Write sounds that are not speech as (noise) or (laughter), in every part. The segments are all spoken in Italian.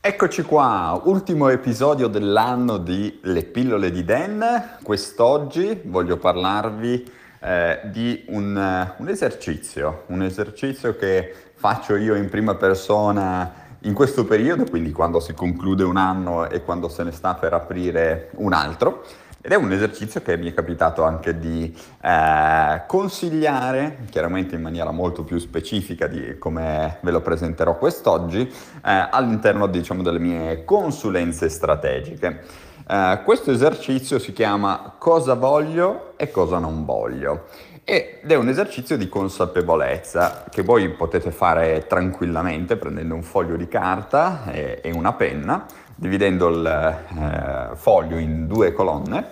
Eccoci qua, ultimo episodio dell'anno di Le pillole di Dan. Quest'oggi voglio parlarvi eh, di un, un, esercizio, un esercizio che faccio io in prima persona in questo periodo, quindi quando si conclude un anno e quando se ne sta per aprire un altro. Ed è un esercizio che mi è capitato anche di eh, consigliare, chiaramente in maniera molto più specifica di come ve lo presenterò quest'oggi, eh, all'interno diciamo, delle mie consulenze strategiche. Eh, questo esercizio si chiama Cosa voglio e cosa non voglio ed è un esercizio di consapevolezza che voi potete fare tranquillamente prendendo un foglio di carta e, e una penna dividendo il eh, foglio in due colonne.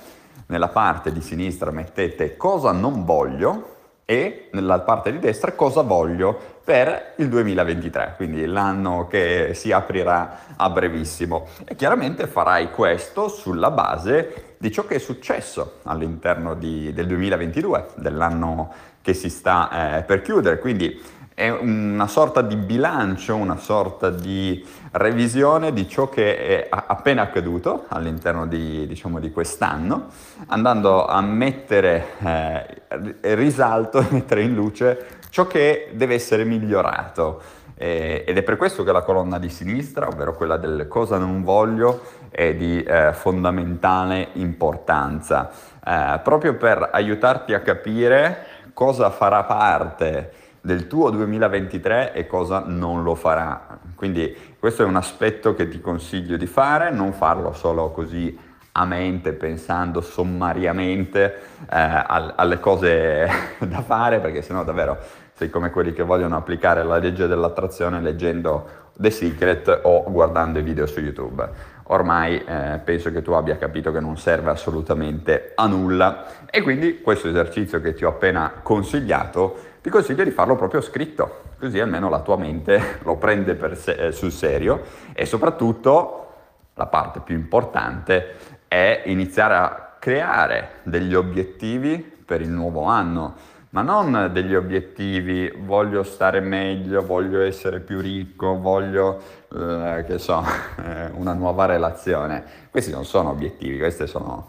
Nella parte di sinistra mettete cosa non voglio e nella parte di destra cosa voglio per il 2023, quindi l'anno che si aprirà a brevissimo. E chiaramente farai questo sulla base di ciò che è successo all'interno di, del 2022, dell'anno che si sta eh, per chiudere. Quindi è una sorta di bilancio, una sorta di revisione di ciò che è appena accaduto all'interno di, diciamo, di quest'anno, andando a mettere eh, risalto, (laughs) mettere in luce ciò che deve essere migliorato. Eh, ed è per questo che la colonna di sinistra, ovvero quella del cosa non voglio, è di eh, fondamentale importanza, eh, proprio per aiutarti a capire cosa farà parte del tuo 2023 e cosa non lo farà. Quindi questo è un aspetto che ti consiglio di fare, non farlo solo così a mente, pensando sommariamente eh, alle cose (laughs) da fare, perché sennò davvero sei come quelli che vogliono applicare la legge dell'attrazione leggendo The Secret o guardando i video su YouTube. Ormai eh, penso che tu abbia capito che non serve assolutamente a nulla. E quindi questo esercizio che ti ho appena consigliato ti consiglio di farlo proprio scritto, così almeno la tua mente (laughs) lo prende se- eh, sul serio. E soprattutto la parte più importante è iniziare a creare degli obiettivi per il nuovo anno, ma non degli obiettivi voglio stare meglio, voglio essere più ricco, voglio, eh, che so, (laughs) eh, una nuova relazione. Questi non sono obiettivi, sono,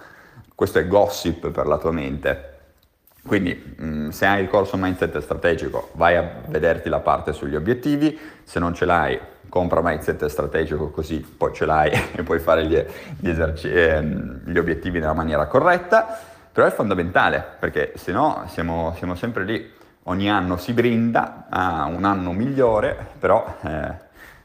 questo è gossip per la tua mente. Quindi mm, se hai il corso mindset strategico vai a vederti la parte sugli obiettivi, se non ce l'hai compra mindset strategico così poi ce l'hai (laughs) e puoi fare gli, gli, eserci- eh, gli, obiettivi nella maniera corretta, però è fondamentale perché se no siamo, siamo, sempre lì, ogni anno si brinda a un anno migliore, però eh,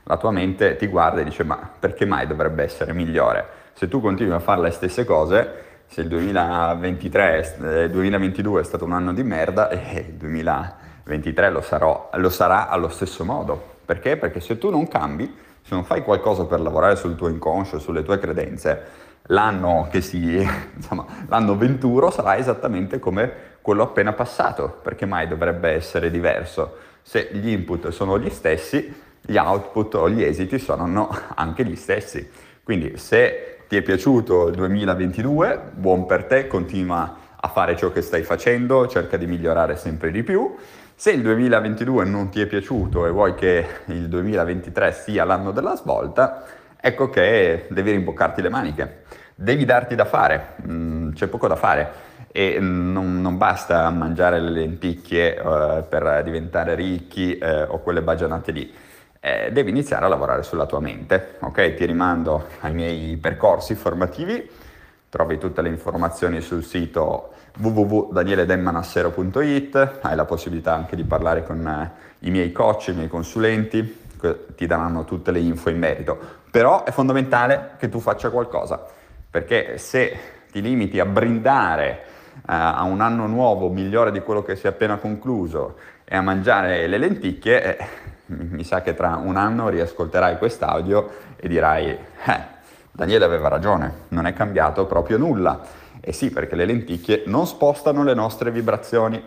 la tua mente ti guarda e dice ma perché mai dovrebbe essere migliore? Se tu continui a fare le stesse cose se il 2023, eh, 2022 è stato un anno di merda e il 2023 lo, sarò, lo sarà allo stesso modo. Perché? Perché se tu non cambi, se non fai qualcosa per lavorare sul tuo inconscio, sulle tue credenze, l'anno che si, (laughs) insomma, l'anno venturo sarà esattamente come quello appena passato, perché mai dovrebbe essere diverso? Se gli input sono gli stessi, gli output o gli esiti sono anche gli stessi. Quindi se ti è piaciuto il 2022, buon per te, continua a fare ciò che stai facendo, cerca di migliorare sempre di più. Se il 2022 non ti è piaciuto e vuoi che il 2023 sia l'anno della svolta, ecco che devi rimboccarti le maniche, devi darti da fare, mm, c'è poco da fare e non, non basta mangiare le lenticchie uh, per diventare ricchi uh, o quelle baggianate lì. Eh, devi iniziare a lavorare sulla tua mente. Ok, ti rimando ai miei percorsi formativi, trovi tutte le informazioni sul sito www.danieledemmanassero.it, hai la possibilità anche di parlare con eh, i miei coach, i miei consulenti, ti daranno tutte le info in merito. Però è fondamentale che tu faccia qualcosa, perché se ti limiti a brindare uh, a un anno nuovo migliore di quello che si è appena concluso e a mangiare le lenticchie, eh, mi sa che tra un anno riascolterai quest'audio e dirai, eh, Daniele aveva ragione, non è cambiato proprio nulla. E sì, perché le lenticchie non spostano le nostre vibrazioni.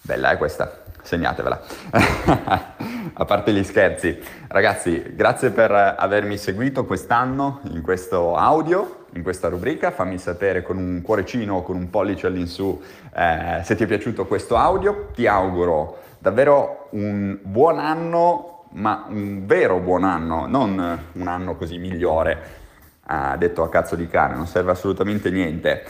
Bella è questa, segnatevela. (laughs) A parte gli scherzi, ragazzi, grazie per avermi seguito quest'anno in questo audio, in questa rubrica. Fammi sapere con un cuoricino o con un pollice all'insù eh, se ti è piaciuto questo audio. Ti auguro davvero un buon anno ma un vero buon anno, non un anno così migliore, ah, detto a cazzo di cane, non serve assolutamente niente.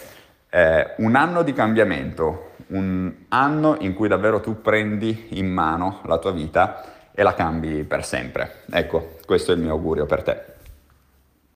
Eh, un anno di cambiamento, un anno in cui davvero tu prendi in mano la tua vita e la cambi per sempre. Ecco, questo è il mio augurio per te.